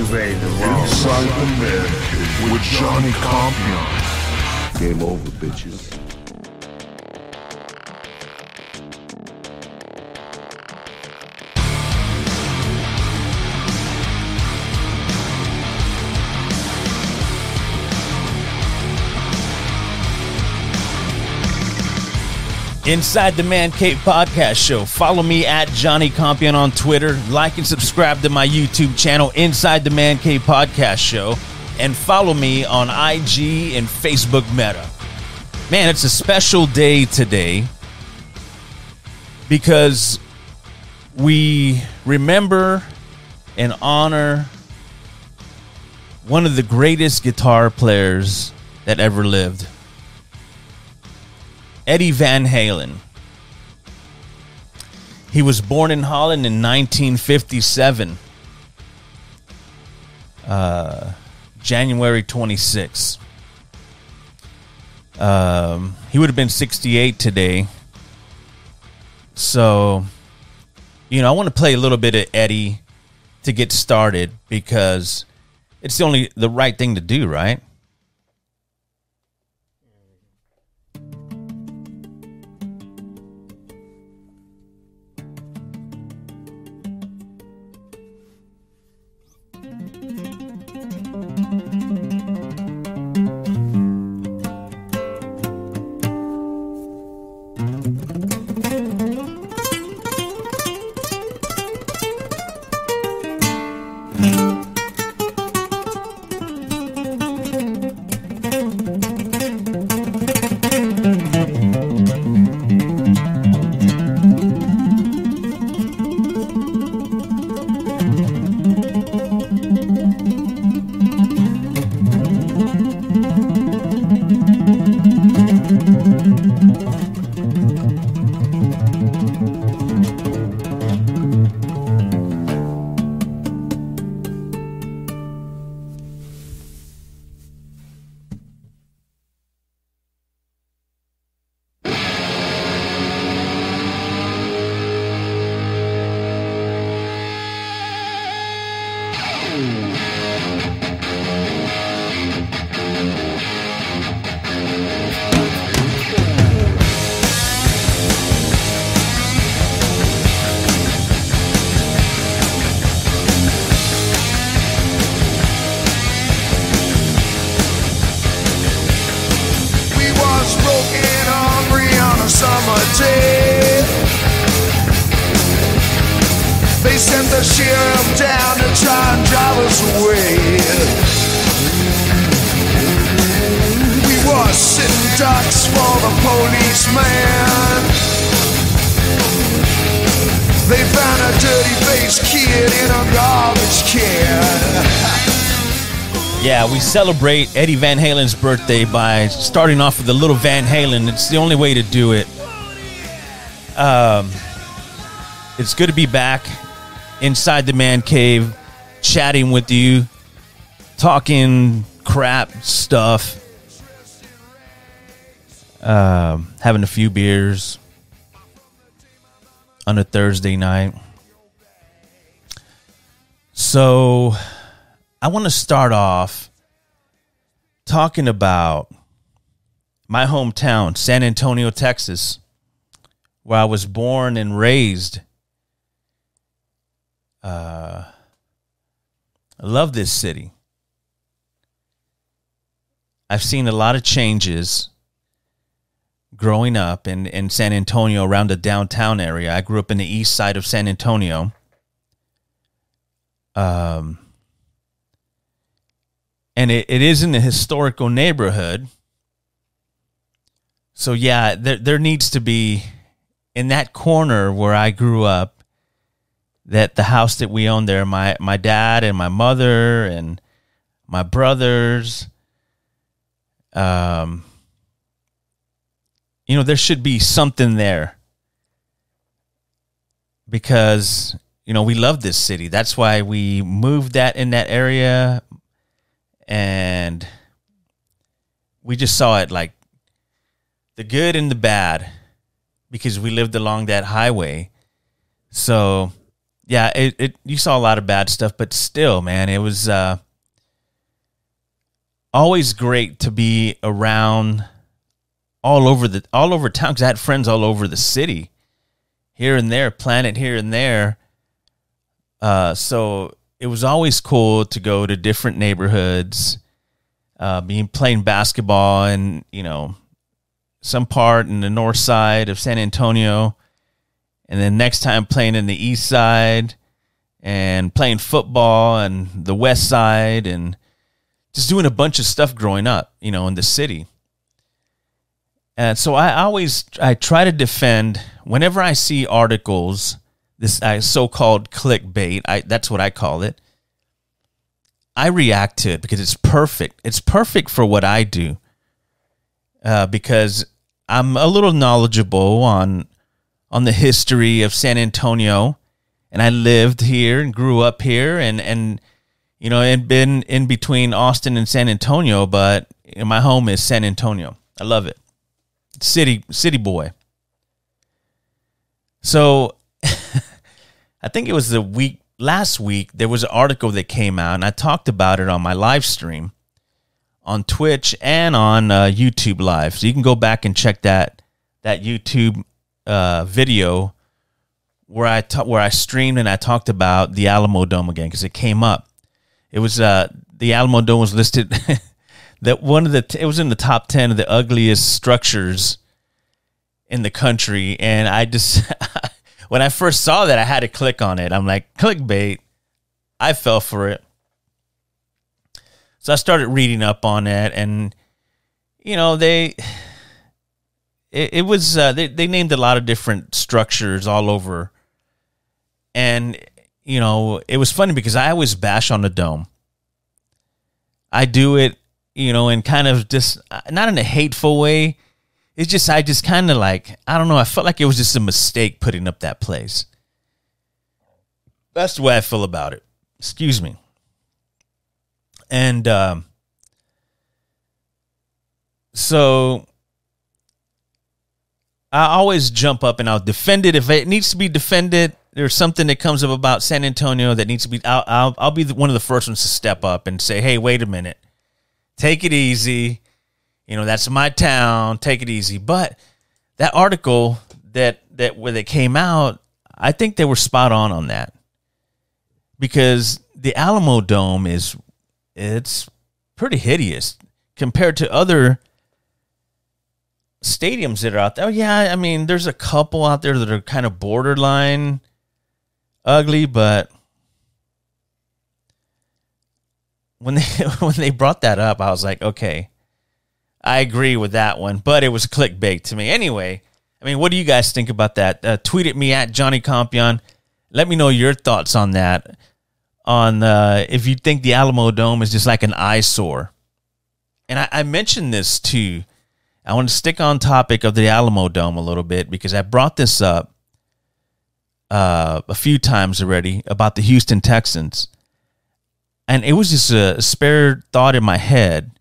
ready to roll. Inside the Man Cave with Johnny Compion. Game over, bitches. Inside the Man Cave Podcast Show. Follow me at Johnny Compion on Twitter. Like and subscribe to my YouTube channel, Inside the Man Cave Podcast Show. And follow me on IG and Facebook Meta. Man, it's a special day today because we remember and honor one of the greatest guitar players that ever lived. Eddie Van Halen. He was born in Holland in 1957, uh, January 26. Um, he would have been 68 today. So, you know, I want to play a little bit of Eddie to get started because it's the only the right thing to do, right? They sent the sheriff down to try and drive us away. We was sitting ducks for the policeman. They found a dirty kid in a garbage can. Yeah, we celebrate Eddie Van Halen's birthday by starting off with a little Van Halen. It's the only way to do it. Um, it's good to be back inside the man cave, chatting with you, talking crap stuff, um, having a few beers on a Thursday night. So, I want to start off talking about my hometown, San Antonio, Texas, where I was born and raised. Uh, I love this city. I've seen a lot of changes growing up in, in San Antonio around the downtown area. I grew up in the east side of San Antonio. Um, and it, it is in a historical neighborhood. So yeah, there there needs to be in that corner where I grew up, that the house that we own there, my my dad and my mother and my brothers, um, you know, there should be something there because you know we love this city. That's why we moved that in that area and we just saw it like the good and the bad because we lived along that highway. So yeah, it, it you saw a lot of bad stuff, but still, man, it was uh, always great to be around all over the all over town because I had friends all over the city, here and there, planet here and there. Uh, so it was always cool to go to different neighborhoods, uh, being playing basketball and you know some part in the north side of San Antonio, and then next time playing in the east side, and playing football and the west side, and just doing a bunch of stuff growing up, you know, in the city. And so I always I try to defend whenever I see articles, this uh, so-called clickbait. I that's what I call it. I react to it because it's perfect. It's perfect for what I do. Uh, because I'm a little knowledgeable on on the history of San Antonio, and I lived here and grew up here, and and you know, and been in between Austin and San Antonio, but my home is San Antonio. I love it city city boy. So I think it was the week last week there was an article that came out and I talked about it on my live stream on Twitch and on uh, YouTube live. So you can go back and check that that YouTube uh, video where I ta- where I streamed and I talked about the Alamodome again because it came up. It was uh, the Alamodome was listed that one of the it was in the top 10 of the ugliest structures in the country and I just when I first saw that I had to click on it. I'm like clickbait. I fell for it. So I started reading up on it and you know, they it, it was uh, they they named a lot of different structures all over and you know, it was funny because I always bash on the dome. I do it you know, and kind of just not in a hateful way. It's just I just kind of like I don't know. I felt like it was just a mistake putting up that place. That's the way I feel about it. Excuse me. And um, so I always jump up and I'll defend it if it needs to be defended. There's something that comes up about San Antonio that needs to be. I'll I'll, I'll be one of the first ones to step up and say, "Hey, wait a minute." take it easy. You know, that's my town. Take it easy. But that article that that where they came out, I think they were spot on on that because the Alamodome is it's pretty hideous compared to other stadiums that are out there. Oh, yeah, I mean, there's a couple out there that are kind of borderline ugly, but when they when they brought that up, I was like, okay, I agree with that one, but it was clickbait to me. Anyway, I mean, what do you guys think about that? Uh, tweet at me at Johnny Compion. Let me know your thoughts on that. On uh, if you think the Alamodome is just like an eyesore, and I, I mentioned this too. I want to stick on topic of the Alamodome a little bit because I brought this up uh, a few times already about the Houston Texans and it was just a spare thought in my head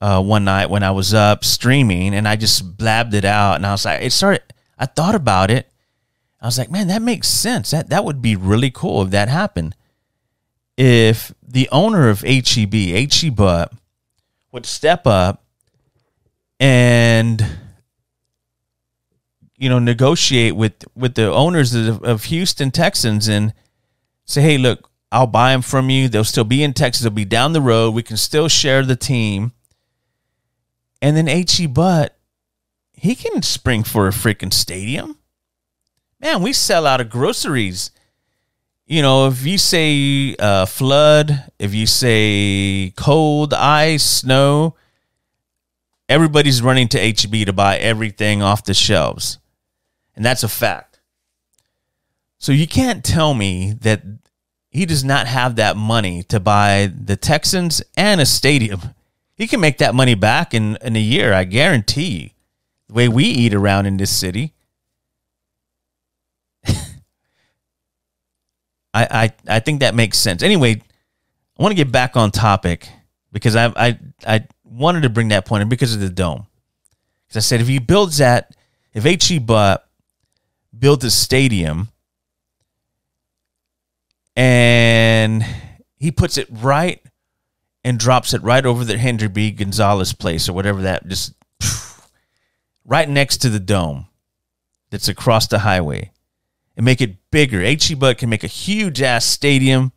uh, one night when I was up streaming and I just blabbed it out and I was like, it started, I thought about it. I was like, man, that makes sense. That, that would be really cool if that happened. If the owner of HEB, HE Butt, would step up and, you know, negotiate with, with the owners of, of Houston Texans and say, hey, look, I'll buy them from you. They'll still be in Texas. They'll be down the road. We can still share the team. And then H.E. Butt, he can spring for a freaking stadium. Man, we sell out of groceries. You know, if you say uh, flood, if you say cold, ice, snow, everybody's running to HB to buy everything off the shelves. And that's a fact. So you can't tell me that he does not have that money to buy the Texans and a stadium. He can make that money back in, in a year, I guarantee you. The way we eat around in this city. I, I I think that makes sense. Anyway, I want to get back on topic because I I I wanted to bring that point in because of the dome. Because I said if he builds that, if H.E. Built a stadium and he puts it right and drops it right over the Henry B. Gonzalez place or whatever that just right next to the dome that's across the highway and make it bigger. HE Butt can make a huge ass stadium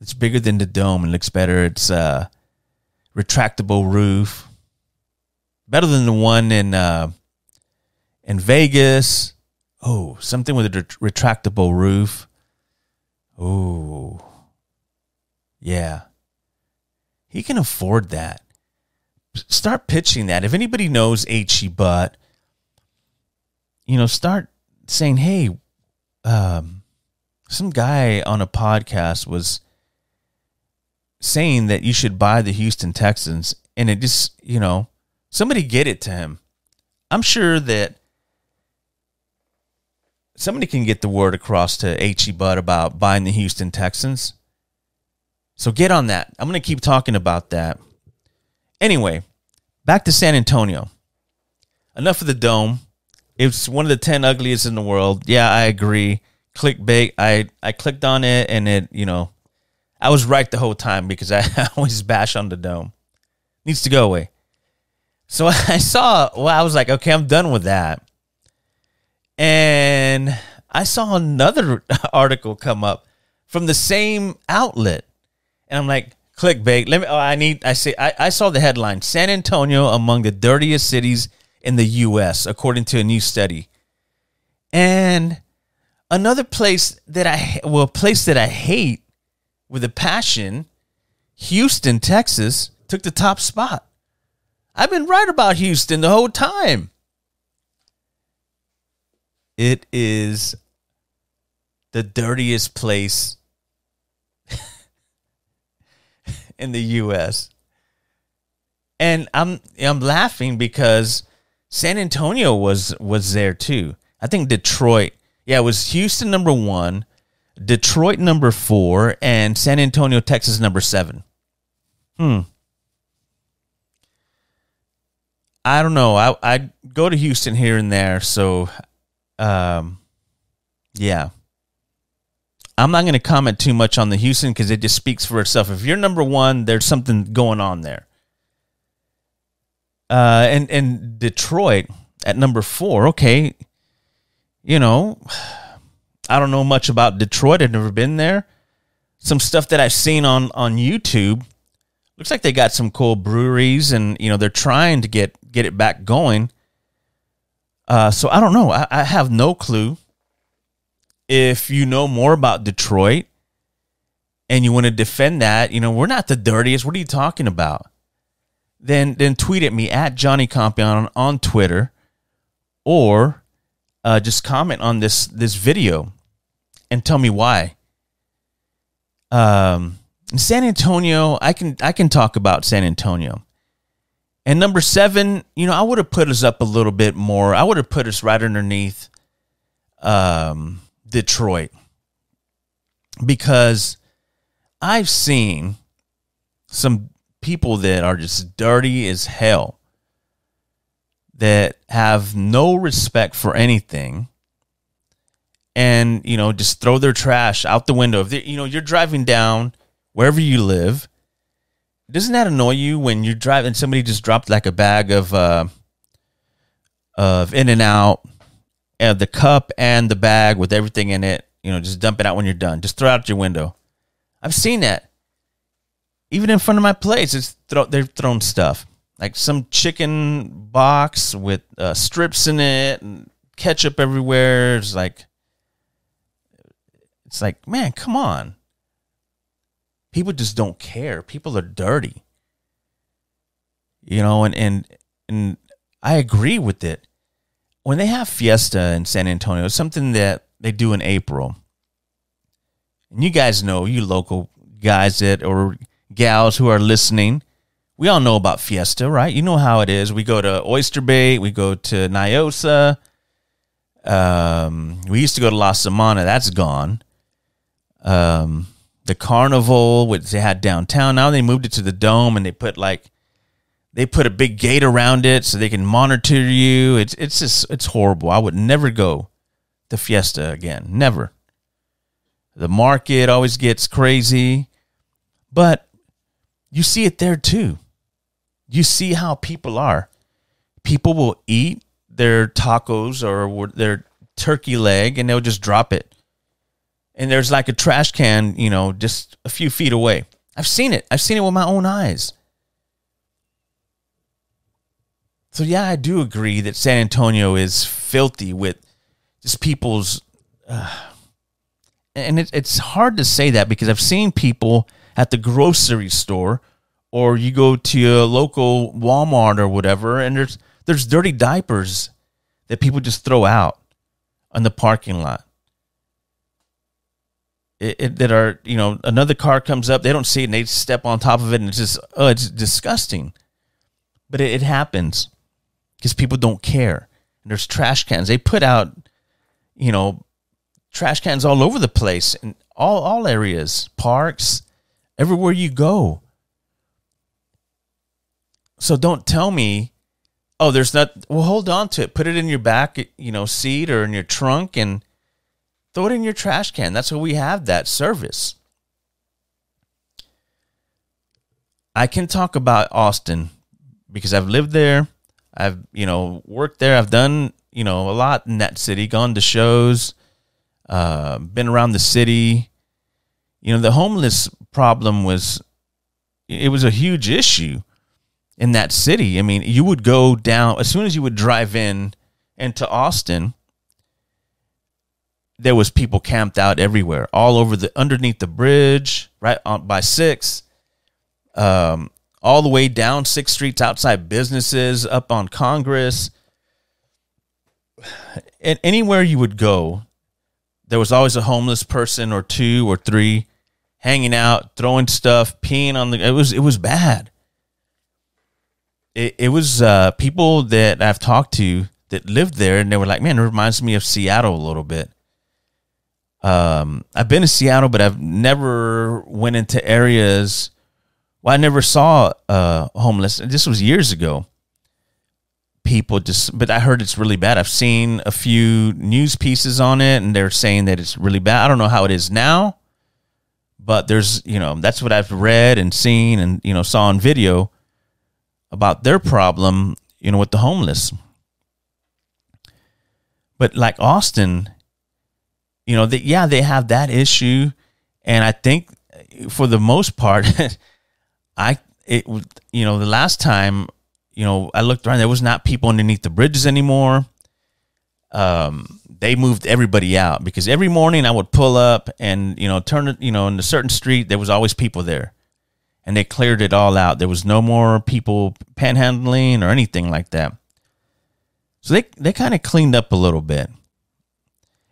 it's bigger than the dome and looks better. It's uh retractable roof. Better than the one in uh in Vegas. Oh, something with a retractable roof. Oh. Yeah. He can afford that. Start pitching that. If anybody knows HE Butt, you know, start saying, hey, um, some guy on a podcast was saying that you should buy the Houston Texans, and it just, you know, somebody get it to him. I'm sure that somebody can get the word across to H.E. Butt about buying the Houston Texans. So get on that. I'm going to keep talking about that. Anyway, back to San Antonio. Enough of the dome. It's one of the 10 ugliest in the world. Yeah, I agree. Clickbait. I, I clicked on it and it, you know, I was right the whole time because I always bash on the dome. Needs to go away. So I saw, well, I was like, okay, I'm done with that. And I saw another article come up from the same outlet. And I'm like, clickbait. Let me, oh, I need, I see, I, I saw the headline San Antonio among the dirtiest cities in the U.S., according to a new study. And another place that I, well, place that I hate with a passion, Houston, Texas took the top spot. I've been right about Houston the whole time. It is the dirtiest place in the US. And I'm I'm laughing because San Antonio was was there too. I think Detroit. Yeah, it was Houston number 1, Detroit number four, and San Antonio, Texas number seven. Hmm. I don't know. I I go to Houston here and there, so um, yeah. I'm not going to comment too much on the Houston because it just speaks for itself. If you're number one, there's something going on there. Uh, and and Detroit at number four. Okay, you know I don't know much about Detroit. I've never been there. Some stuff that I've seen on on YouTube looks like they got some cool breweries, and you know they're trying to get get it back going. Uh, so I don't know. I, I have no clue. If you know more about Detroit and you want to defend that, you know we're not the dirtiest. What are you talking about? Then then tweet at me at Johnny Compion on, on Twitter, or uh, just comment on this this video and tell me why. Um, San Antonio, I can I can talk about San Antonio. And number seven, you know, I would have put us up a little bit more. I would have put us right underneath um, Detroit because I've seen some people that are just dirty as hell that have no respect for anything and you know just throw their trash out the window. If you know you're driving down wherever you live, doesn't that annoy you when you're driving? Somebody just dropped like a bag of uh, of In and Out, and the cup and the bag with everything in it. You know, just dump it out when you're done. Just throw it out your window. I've seen that. Even in front of my place, it's throw, they've thrown stuff like some chicken box with uh, strips in it and ketchup everywhere. It's like it's like, man, come on. People just don't care. People are dirty. You know, and and and I agree with it. When they have fiesta in San Antonio, it's something that they do in April. And you guys know, you local guys that or gals who are listening, we all know about fiesta, right? You know how it is. We go to Oyster Bake, we go to Niosa. Um, we used to go to La Samana, that's gone um, the carnival which they had downtown. Now they moved it to the dome and they put like they put a big gate around it so they can monitor you. It's it's just it's horrible. I would never go to Fiesta again. Never. The market always gets crazy. But you see it there too. You see how people are. People will eat their tacos or their turkey leg and they'll just drop it. And there's like a trash can, you know, just a few feet away. I've seen it. I've seen it with my own eyes. So yeah, I do agree that San Antonio is filthy with just people's, uh, and it, it's hard to say that because I've seen people at the grocery store, or you go to a local Walmart or whatever, and there's there's dirty diapers that people just throw out on the parking lot. It, it, that are you know another car comes up, they don't see it, and they step on top of it, and it's just oh, it's disgusting. But it, it happens because people don't care. And there's trash cans. They put out, you know, trash cans all over the place in all all areas, parks, everywhere you go. So don't tell me, oh, there's not. Well, hold on to it. Put it in your back, you know, seat or in your trunk, and throw it in your trash can. That's why we have that service. I can talk about Austin because I've lived there. I've you know worked there. I've done you know a lot in that city. Gone to shows. Uh, been around the city. You know the homeless problem was it was a huge issue in that city. I mean, you would go down as soon as you would drive in into Austin. There was people camped out everywhere, all over the underneath the bridge, right on by six. Um, all the way down six streets outside businesses, up on Congress. And anywhere you would go, there was always a homeless person or two or three hanging out, throwing stuff, peeing on the. It was it was bad. It it was uh, people that I've talked to that lived there, and they were like, "Man, it reminds me of Seattle a little bit." Um, I've been to Seattle, but I've never went into areas well, I never saw uh, homeless. This was years ago. People just, but I heard it's really bad. I've seen a few news pieces on it, and they're saying that it's really bad. I don't know how it is now, but there's, you know, that's what I've read and seen and, you know, saw on video about their problem, you know, with the homeless. But like Austin, you know, that yeah, they have that issue, and I think for the most part, I it you know the last time you know I looked around there was not people underneath the bridges anymore. Um, they moved everybody out because every morning I would pull up and you know turn it you know in a certain street there was always people there, and they cleared it all out. There was no more people panhandling or anything like that. So they they kind of cleaned up a little bit.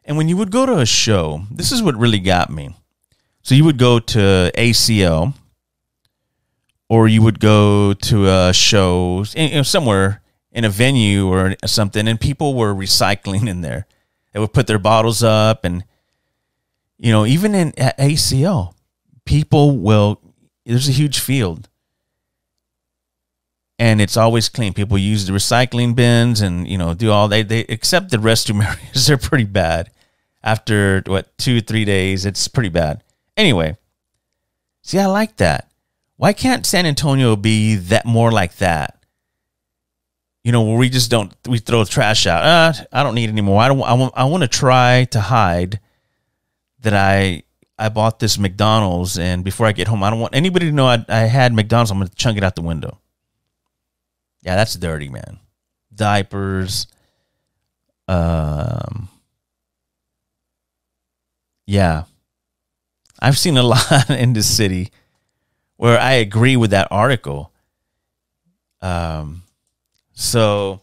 And when you would go to a show, this is what really got me. So you would go to ACL, or you would go to uh, a show you know, somewhere in a venue or something, and people were recycling in there. They would put their bottles up, and you know, even in at ACL, people will. There's a huge field, and it's always clean. People use the recycling bins, and you know, do all they they except the restroom areas. They're pretty bad. After what two three days, it's pretty bad. Anyway, see, I like that why can't San Antonio be that more like that? You know, where we just don't we throw trash out. Uh, I don't need anymore. I don't. I want. I want to try to hide that I I bought this McDonald's, and before I get home, I don't want anybody to know I, I had McDonald's. I'm going to chunk it out the window. Yeah, that's dirty, man. Diapers. Um. Yeah, I've seen a lot in this city where I agree with that article. Um, so,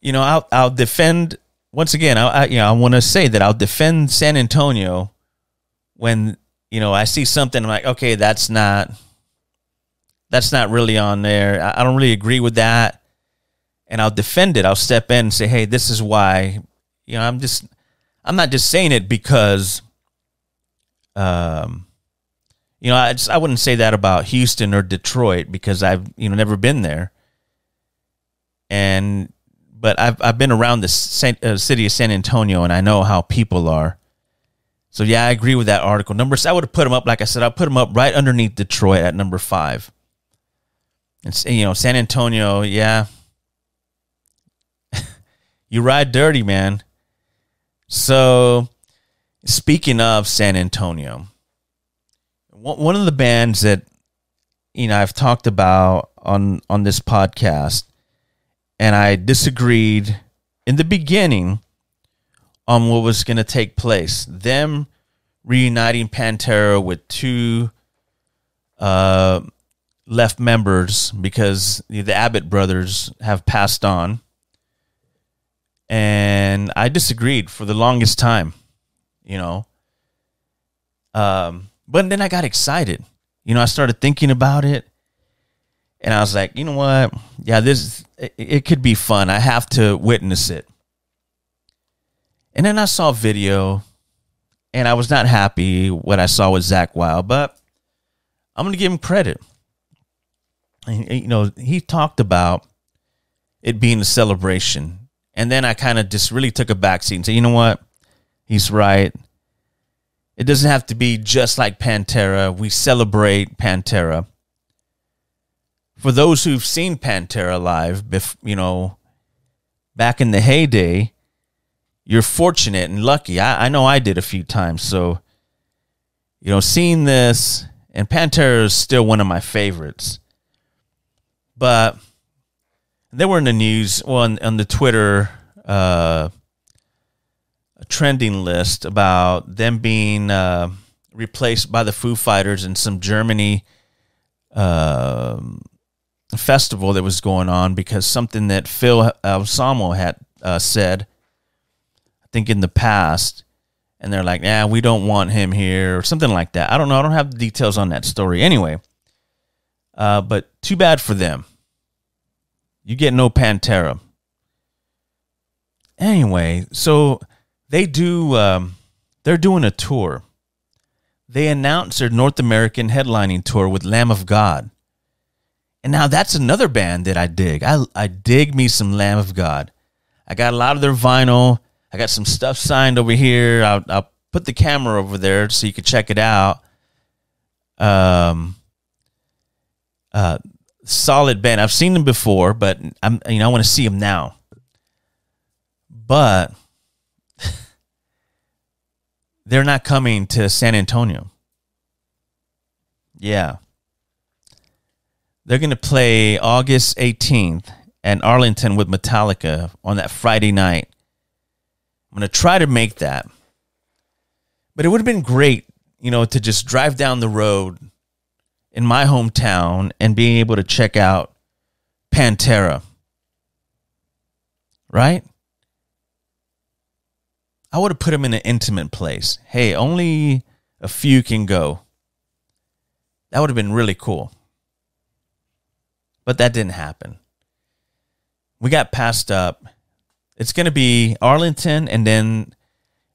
you know, I'll I'll defend once again. I, I you know I want to say that I'll defend San Antonio when you know I see something I'm like, okay, that's not that's not really on there. I, I don't really agree with that, and I'll defend it. I'll step in and say, hey, this is why. You know, I'm just I'm not just saying it because um you know, I just I wouldn't say that about Houston or Detroit because I've you know never been there. And but I've I've been around the Saint, uh, city of San Antonio and I know how people are. So yeah, I agree with that article. Numbers, I would have put them up. Like I said, I put them up right underneath Detroit at number five. And you know, San Antonio, yeah, you ride dirty, man. So, speaking of San Antonio, one of the bands that you know I've talked about on on this podcast, and I disagreed in the beginning on what was going to take place. Them reuniting Pantera with two uh, left members because the, the Abbott brothers have passed on. And I disagreed for the longest time, you know. Um, but then I got excited. You know, I started thinking about it and I was like, you know what? Yeah, this it, it could be fun. I have to witness it. And then I saw video and I was not happy what I saw with Zakk Wylde, but I'm going to give him credit. And, You know, he talked about it being a celebration. And then I kind of just really took a backseat and said, you know what? He's right. It doesn't have to be just like Pantera. We celebrate Pantera. For those who've seen Pantera live, bef- you know, back in the heyday, you're fortunate and lucky. I, I know I did a few times. So, you know, seeing this, and Pantera is still one of my favorites. But they were in the news, well, on, on the Twitter uh, trending list about them being uh, replaced by the Foo Fighters in some Germany um festival that was going on because something that Phil Anselmo had uh, said, I think in the past, and they're like, "Yeah, we don't want him here," or something like that. I don't know. I don't have the details on that story. Anyway, uh, but too bad for them. You get no Pantera. Anyway, so they do. Um, they're doing a tour. They announced their North American headlining tour with Lamb of God. And now that's another band that I dig. I I dig me some Lamb of God. I got a lot of their vinyl. I got some stuff signed over here. I'll, I'll put the camera over there so you can check it out. Um, uh, solid band. I've seen them before, but I'm you know I want to see them now. But they're not coming to San Antonio. Yeah. They're going to play August 18th at Arlington with Metallica on that Friday night. I'm going to try to make that. But it would have been great, you know, to just drive down the road in my hometown and being able to check out Pantera. Right? I would have put them in an intimate place. Hey, only a few can go. That would have been really cool. But that didn't happen. We got passed up. It's going to be Arlington, and then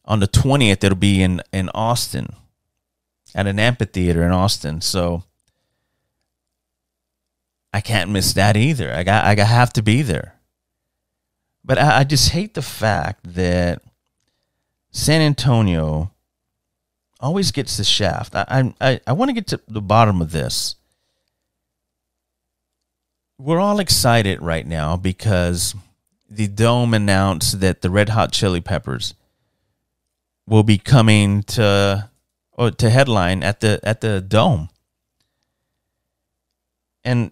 on the 20th, it'll be in, in Austin at an amphitheater in Austin. So I can't miss that either. I got I have to be there. But I, I just hate the fact that San Antonio always gets the shaft. I I I want to get to the bottom of this. We're all excited right now because the Dome announced that the Red Hot Chili Peppers will be coming to or to headline at the at the Dome. And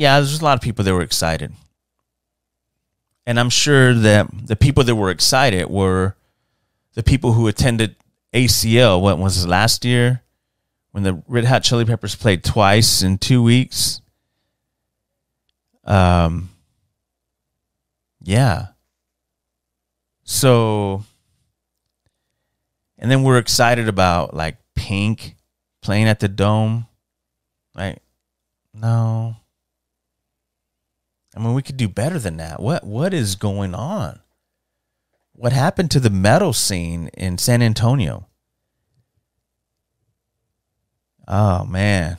yeah, there's a lot of people that were excited. And I'm sure that the people that were excited were the people who attended ACL, what was it, last year? When the Red Hot Chili Peppers played twice in two weeks. Um yeah. So and then we're excited about like Pink playing at the dome. Right? No. I mean, we could do better than that. What what is going on? What happened to the metal scene in San Antonio? Oh man.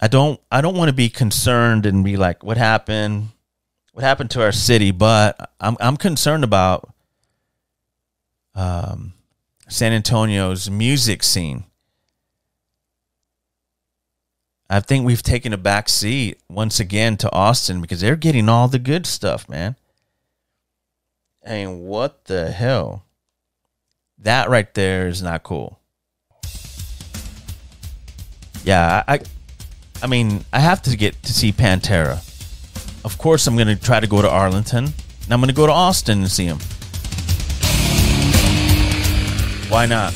I don't I don't want to be concerned and be like what happened? What happened to our city? But I'm I'm concerned about um, San Antonio's music scene. I think we've taken a back seat once again to Austin because they're getting all the good stuff, man. I mean, what the hell? That right there is not cool. Yeah, I, I mean, I have to get to see Pantera. Of course, I'm going to try to go to Arlington. And I'm going to go to Austin and see him. Why not?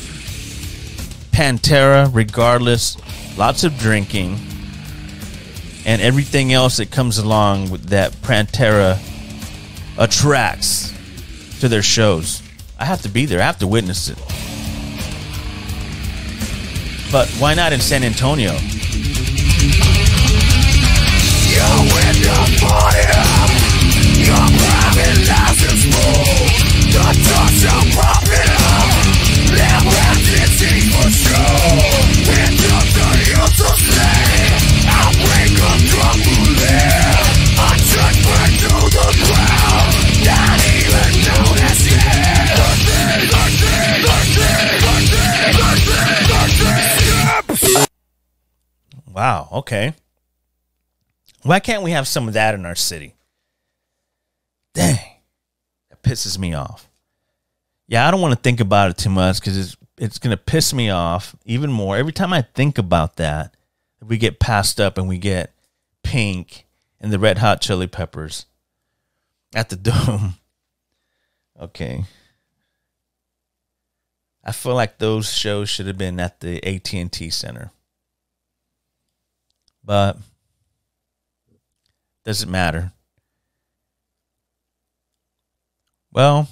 Pantera, regardless, lots of drinking, and everything else that comes along with that Pantera attracts to their shows. I have to be there. I have to witness it. But why not in San Antonio? Wow, okay. Why can't we have some of that in our city? Dang. That pisses me off. Yeah, I don't want to think about it too much because it's it's gonna piss me off even more. Every time I think about that, we get passed up and we get pink and the red hot chili peppers at the dome. Okay. I feel like those shows should have been at the AT&T Center. But doesn't matter. Well,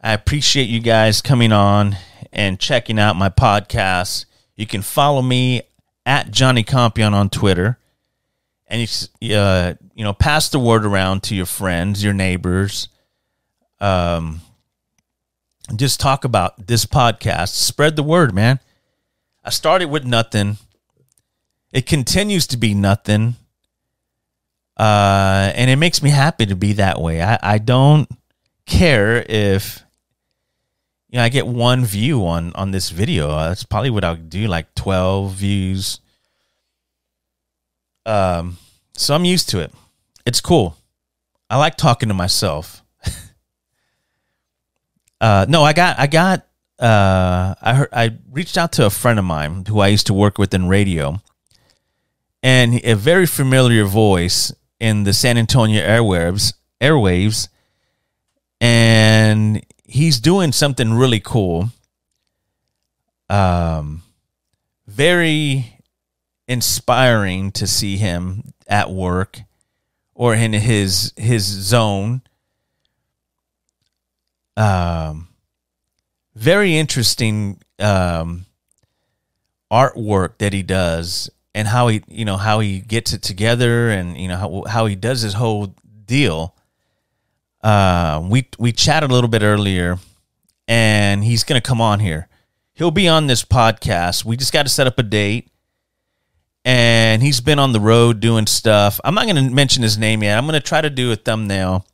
I appreciate you guys coming on and checking out my podcast. You can follow me at Johnny Compion on Twitter, and you uh, you know pass the word around to your friends, your neighbors. Um, just talk about this podcast. Spread the word, man. I started with nothing. It continues to be nothing. Uh, and it makes me happy to be that way. I, I don't care if you know I get one view on on this video. Uh, that's probably what I'll do, like twelve views. Um, so I'm used to it. It's cool. I like talking to myself. uh, no, I got I got uh, I heard I reached out to a friend of mine who I used to work with in radio, and a very familiar voice in the San Antonio airwaves airwaves and he's doing something really cool. Um very inspiring to see him at work or in his his zone. Um very interesting um artwork that he does and how he you know how he gets it together and you know how how he does his whole deal. Uh, we we chatted a little bit earlier, and he's gonna come on here. He'll be on this podcast. We just got to set up a date, and he's been on the road doing stuff. I'm not gonna mention his name yet. I'm gonna try to do a thumbnail.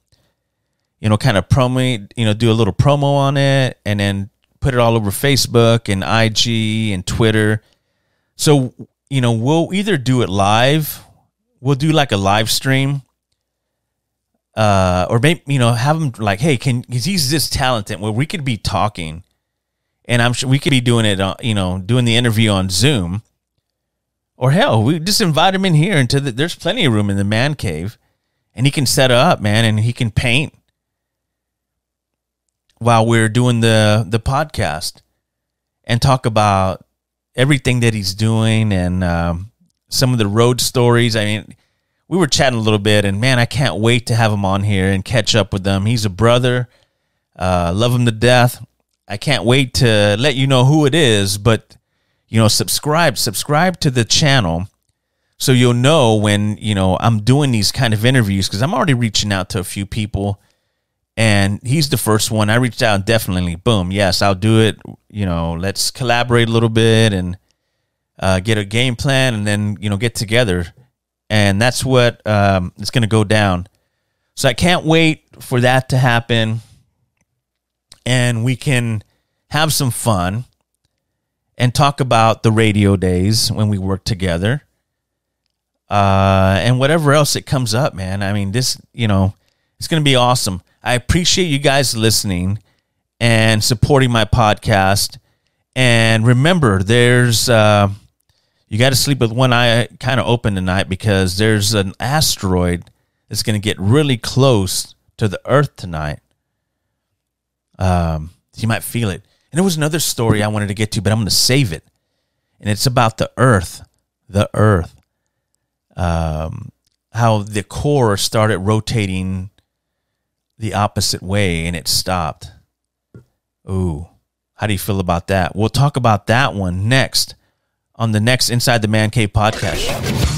You know, kind of promo. You know, do a little promo on it, and then put it all over Facebook and IG and Twitter. So you know, we'll either do it live, we'll do like a live stream, uh, or maybe you know have him like, hey, can because he's this talented where we could be talking, and I'm sure we could be doing it, on, you know, doing the interview on Zoom, or hell, we just invite him in here into the. There's plenty of room in the man cave, and he can set up, man, and he can paint while we're doing the the podcast and talk about everything that he's doing and um, some of the road stories. I mean, we were chatting a little bit, and man, I can't wait to have him on here and catch up with them. He's a brother, uh, love him to death. I can't wait to let you know who it is, but you know, subscribe, subscribe to the channel so you'll know when you know I'm doing these kind of interviews because I'm already reaching out to a few people and he's the first one. I reached out and definitely, boom, yes, I'll do it. You know, let's collaborate a little bit and uh, get a game plan, and then you know get together, and that's what um, is going to go down. So I can't wait for that to happen, and we can have some fun, and talk about the radio days when we worked together. Uh, and whatever else that comes up, man. I mean, this, you know, it's going to be awesome. I appreciate you guys listening and supporting my podcast. And remember, there's, uh, you got to sleep with one eye kind of open tonight because there's an asteroid that's going to get really close to the Earth tonight. Um, you might feel it. And there was another story I wanted to get to, but I'm going to save it. And it's about the Earth, the Earth. Um, how the core started rotating the opposite way and it stopped. Ooh, how do you feel about that? We'll talk about that one next on the next Inside the Man Cave podcast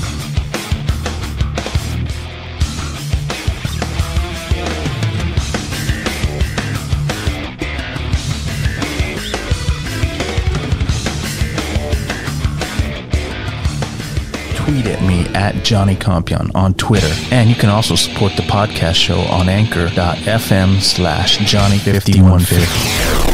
tweet at me at Johnny Compion on Twitter. And you can also support the podcast show on anchor.fm slash Johnny5150.